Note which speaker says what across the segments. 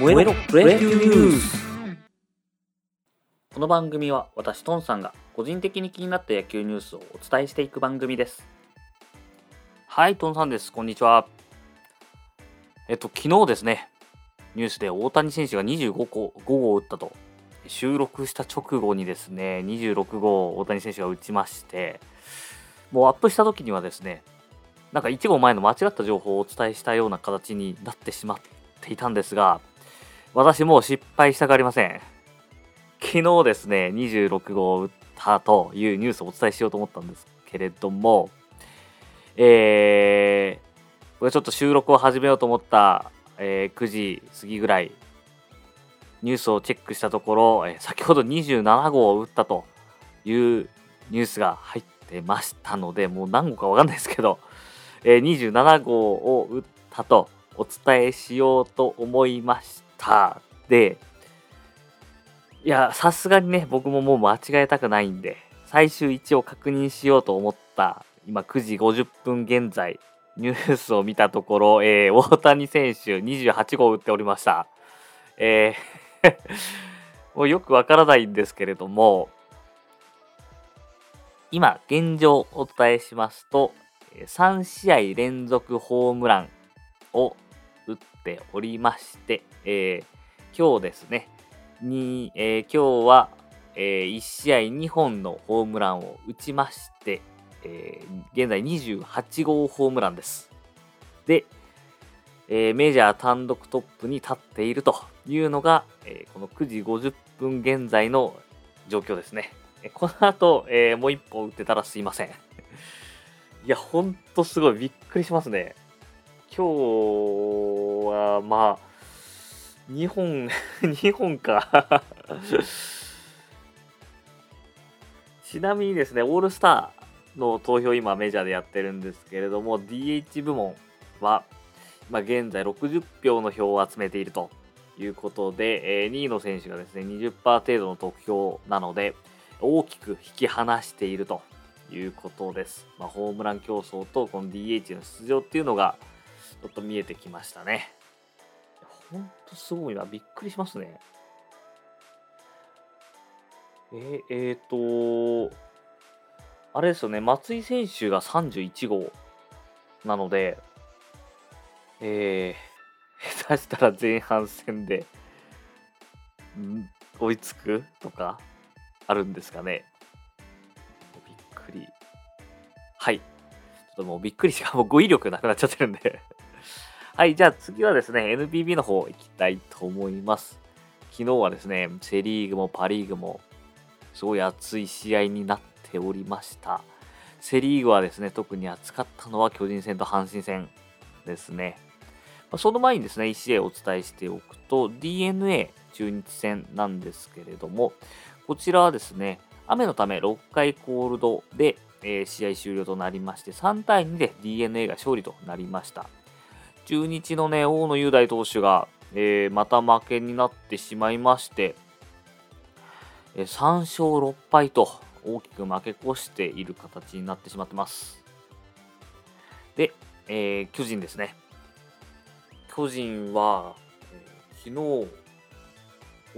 Speaker 1: 燃えろプロ野球ニュースこの番組は私トンさんが個人的に気になった野球ニュースをお伝えしていく番組です。はいトンさんです。こんにちは。えっと昨日ですねニュースで大谷選手が25個5号を打ったと。収録した直後にですね26号大谷選手が打ちましてもうアップした時にはですねなんか1号前の間違った情報をお伝えしたような形になってしまっていたんですが私もう失敗したがりません。昨日ですね、26号を打ったというニュースをお伝えしようと思ったんですけれども、えー、これちょっと収録を始めようと思った、えー、9時過ぎぐらい、ニュースをチェックしたところ、えー、先ほど27号を打ったというニュースが入ってましたので、もう何号かわかんないですけど、えー、27号を打ったとお伝えしようと思いましたた。で、いや、さすがにね、僕ももう間違えたくないんで、最終一応確認しようと思った、今9時50分現在、ニュースを見たところ、えー、大谷選手28号打っておりました。えー もうよくわからないんですけれども、今、現状をお伝えしますと、3試合連続ホームランをておりまして、えー、今日ですね、に、えー、今日は、えー、1試合2本のホームランを打ちまして、えー、現在28号ホームランです。で、えー、メジャー単独トップに立っているというのが、えー、この9時50分現在の状況ですね。この後、えー、もう1本打ってたらすいません。いや、ほんとすごいびっくりしますね。今日は、まあ、2本、2本かちなみにですね、オールスターの投票今メジャーでやってるんですけれども、DH 部門は、まあ、現在60票の票を集めているということで、え、2位の選手がですね、20%程度の得票なので、大きく引き離しているということです。まあ、ホームラン競争とこの DH の出場っていうのが、ちょっと見えてきましたね。ほんとすごいな。びっくりしますね。えー、えー、と、あれですよね、松井選手が31号なので、えー、下手したら前半戦で、ん追いつくとか、あるんですかね。びっくり。はい。ちょっともうびっくりしかもう語彙力なくなっちゃってるんではい、じゃあ次はですね、NPB の方行きたいと思います。昨日はですね、セ・リーグもパ・リーグもすごい熱い試合になっておりました。セ・リーグはですね、特に熱かったのは巨人戦と阪神戦ですね。まその前にですね、1試合お伝えしておくと、DNA 中日戦なんですけれども、こちらはですね、雨のため6回コールドで、えー、試合終了となりまして、3対2で DNA が勝利となりました。中日のね、大野雄大投手が、えー、また負けになってしまいまして、え、3勝6敗と大きく負け越している形になってしまってます。で、えー、巨人ですね。巨人は、えー、昨日、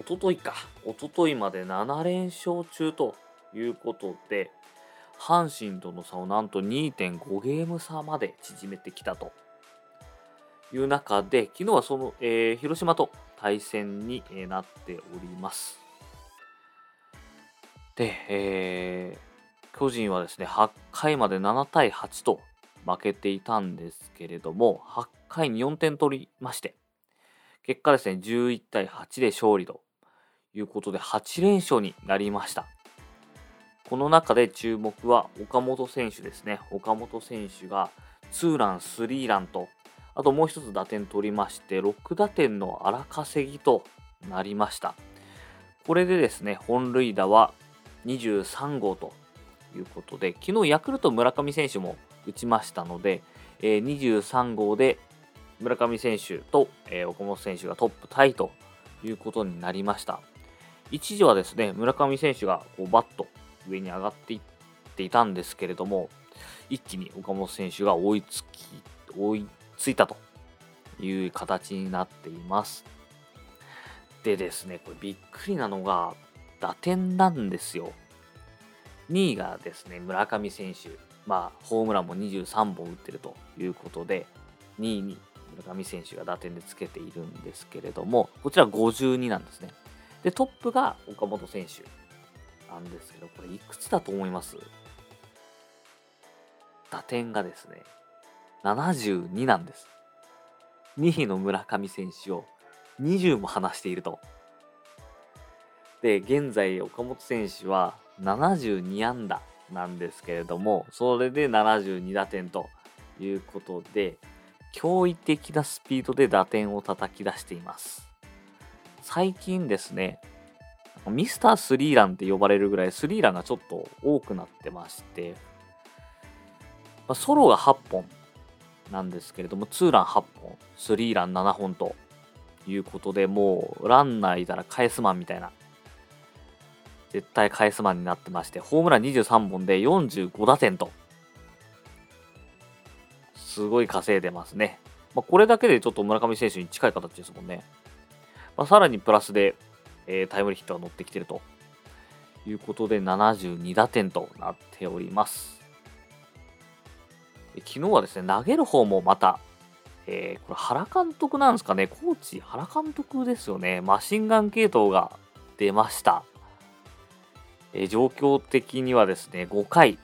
Speaker 1: おとといか、おとといまで7連勝中ということで、阪神との差をなんと2.5ゲーム差まで縮めてきたという中で、昨日はその、えー、広島と対戦になっております。で、えー、巨人はですね、8回まで7対8と負けていたんですけれども、8回に4点取りまして、結果ですね、11対8で勝利ということで、8連勝になりました。この中で注目は岡本選手ですね。岡本選手がツーラン、スリーランとあともう一つ打点取りまして、6打点の荒稼ぎとなりました。これでですね、本塁打は23号ということで、昨日ヤクルト村上選手も打ちましたので、えー、23号で村上選手と、えー、岡本選手がトップタイということになりました。一時はですね、村上選手がこうバット上に上がっていっていたんですけれども、一気に岡本選手が追いつき、追いついたという形になっています。でですね、これびっくりなのが、打点なんですよ。2位がですね、村上選手。まあ、ホームランも23本打ってるということで、2位に村上選手が打点でつけているんですけれども、こちら52なんですね。で、トップが岡本選手なんですけど、これいくつだと思います？打点がですね、72なんです。2位の村上選手を20も離していると。で、現在岡本選手は72安打なんですけれども、それで72打点ということで、驚異的なスピードで打点を叩き出しています。最近ですね、ミスタースリーランって呼ばれるぐらいスリーランがちょっと多くなってまして、ま、ソロが8本なんですけれども、ツーラン8本、スリーラン7本ということで、もうランナーいたら返すマンみたいな、絶対返すマンになってまして、ホームラン23本で45打点と、すごい稼いでますね。まあ、これだけでちょっと村上選手に近い形ですもんね。まあ、さらにプラスで、えー、タイムリーヒットが乗ってきてるということで72打点となっております。昨日はですね、投げる方もまた、えー、これ原監督なんですかね、コーチ、原監督ですよね、マシンガン系統が出ました。えー、状況的にはですね、5回、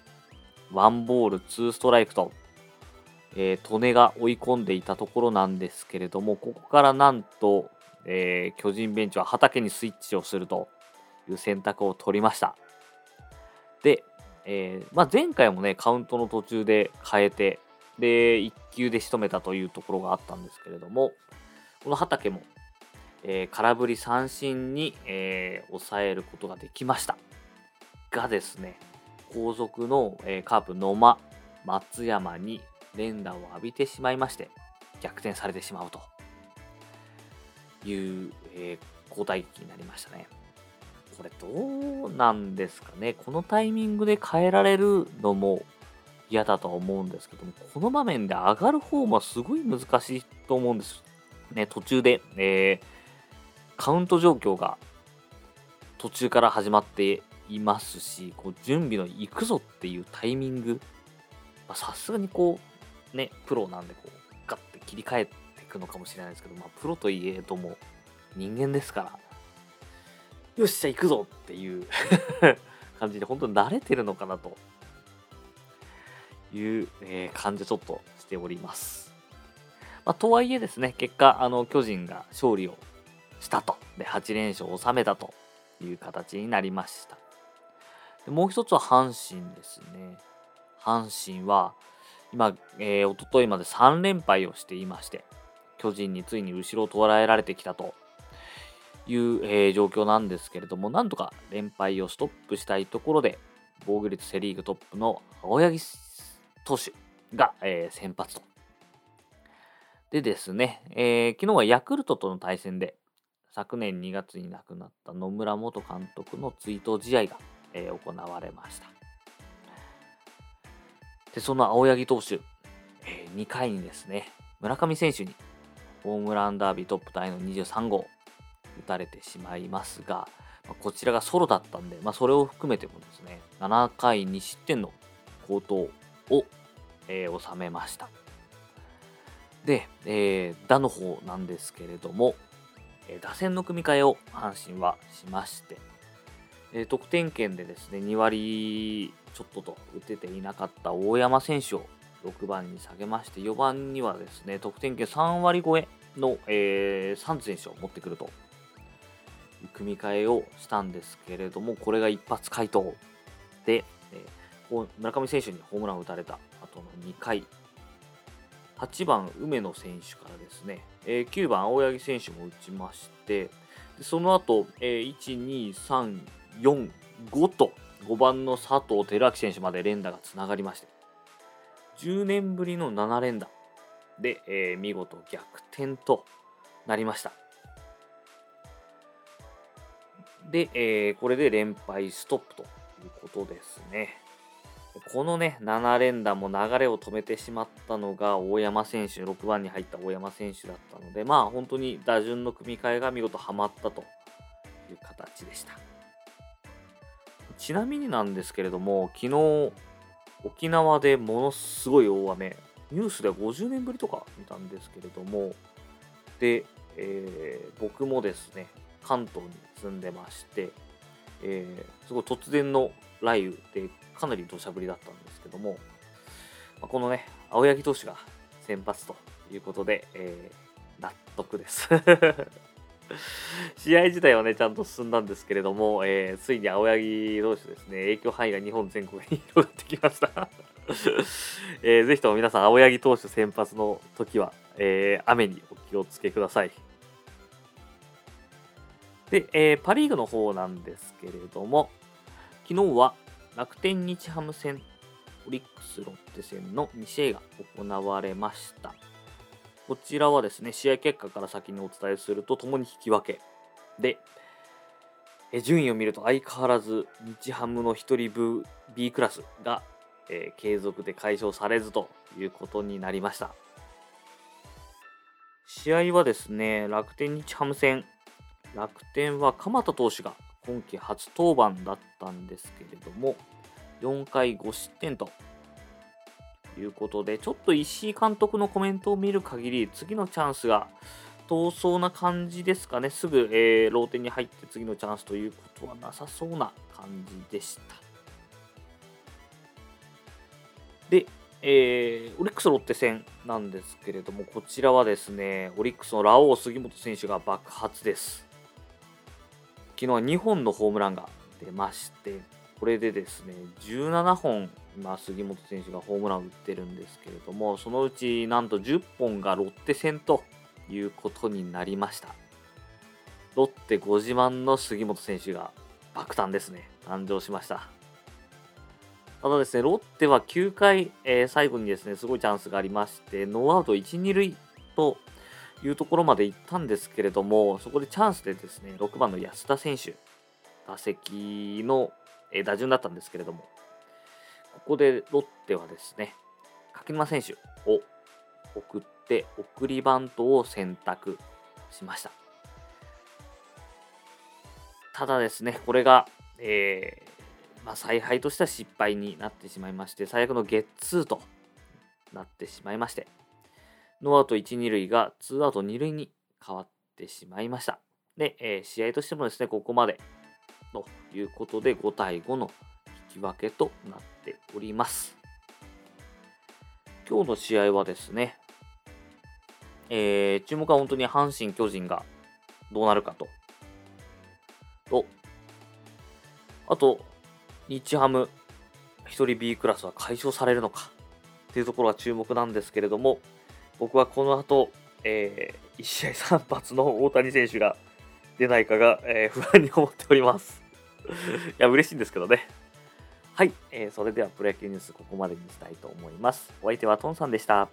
Speaker 1: ワンボール、ツーストライクと、えー、利根が追い込んでいたところなんですけれども、ここからなんと、えー、巨人ベンチは畑にスイッチをするという選択を取りました。えー、まあ、前回もね、カウントの途中で変えて、で、1球で仕留めたというところがあったんですけれども、この畑も、えー、空振り三振に、えー、抑えることができました。がですね、後続の、えー、カープ野間、松山に連打を浴びてしまいまして、逆転されてしまうという、えー、交代劇になりましたね。これどうなんですかね。このタイミングで変えられるのも嫌だとは思うんですけども、この場面で上がる方もすごい難しいと思うんです。ね、途中で、えー、カウント状況が途中から始まっていますし、こう準備の行くぞっていうタイミング、さすがにこう、ね、プロなんでこう、ガッて切り替えていくのかもしれないですけど、まあ、プロといえども人間ですから、よっしゃ行くぞっていう 感じで本当に慣れてるのかなという、えー、感じちょっとしております。まあ、とはいえですね、結果、あの巨人が勝利をしたと。で、8連勝を収めたという形になりました。でもう一つは阪神ですね。阪神は今、えー、一昨日まで3連敗をしていまして、巨人についに後ろを捉えられてきたという、えー、状況なんですけれども、なんとか連敗をストップしたいところで、防御率セ・リーグトップの青柳投手が、えー、先発と。でですね、えー、昨日はヤクルトとの対戦で、昨年2月に亡くなった野村元監督の追悼試合が、えー、行われました。で、その青柳投手、えー、2回にですね、村上選手にホームランダービートップタイの23号、打たれてしまいますが、まこちらがソロだったんで、まあ、それを含めてもですね、7回2失点の好投を、えー、収めました。で、えー、打の方なんですけれども、え、打線の組み替えを阪神はしまして、え、得点圏でですね、2割ちょっとと打てていなかった大山選手を6番に下げまして、4番にはですね、得点圏3割超えの、えー、サンズ選手を持ってくると組み替えをしたんですけれども、これが一発回答で、えー、村上選手にホームランを打たれた後の2回、8番梅野選手からですね、えー、9番青柳選手も打ちまして、でその後、えー、1、2、3、4、5と5番の佐藤輝明選手まで連打がつながりまして、10年ぶりの7連打で、えー、見事逆転となりました。で、えー、これで連敗ストップということですね。このね、7連打も流れを止めてしまったのが大山選手、6番に入った大山選手だったので、まあ本当に打順の組み替えが見事はまったという形でした。ちなみになんですけれども、昨日、沖縄でものすごい大雨、ニュースでは50年ぶりとか見たんですけれども、で、えー、僕もですね、関東に住んでまして、えー、すごい突然の雷雨でかなり土砂降りだったんですけども、まあ、このね、青柳投手が先発ということで、えー、納得です 試合自体はね、ちゃんと進んだんですけれども、えー、ついに青柳投手ですね、影響範囲が日本全国に広がってきました えー、ぜひとも皆さん、青柳投手先発の時は、えー、雨にお気をつけください。で、えー、パ・リーグの方なんですけれども、昨日は楽天日ハム戦、オリックスロッテ戦の2試合が行われました。こちらはですね、試合結果から先にお伝えすると、ともに引き分け。で、え順位を見ると相変わらず日ハムの1人分 B クラスが、えー、継続で解消されずということになりました。試合はですね、楽天日ハム戦、楽天は鎌田投手が今季初登板だったんですけれども、4回5失点ということで、ちょっと石井監督のコメントを見る限り、次のチャンスが遠そうな感じですかね。すぐ、えー、ローテに入って次のチャンスということはなさそうな感じでした。で、えー、オリックスロッテ戦なんですけれども、こちらはですね、オリックスのラオウ杉本選手が爆発です。昨日は2本のホームランが出まして、これでですね、17本、今、杉本選手がホームランを打ってるんですけれども、そのうちなんと10本がロッテ戦ということになりました。ロッテご自慢の杉本選手が爆誕ですね、誕生しました。ただですね、ロッテは9回、えー、最後にですね、すごいチャンスがありまして、ノーアウト1、2塁というところまで行ったんですけれども、そこでチャンスでですね、6番の安田選手、打席の、打順だったんですけれども、ここでロッテはですね、柿沼選手を送って、送りバントを選択しました。ただですね、これが、えー、まあ、采配としては失敗になってしまいまして、最悪のゲッツーとなってしまいまして、ノーアウト1、2塁が2アウト2塁に変わってしまいました。で、えー、試合としてもですね、ここまでということで5対5の引き分けとなっております。今日の試合はですね、えー、注目は本当に阪神・巨人がどうなるかと。と、あと、日ハム1人 B クラスは解消されるのかっていうところが注目なんですけれども、僕はこの後、えー、1試合3発の大谷選手が出ないかが、えー、不安に思っております。いや、嬉しいんですけどね。はい、えー、それではプロ野球ニュースここまでにしたいと思います。お相手はトンさんでした。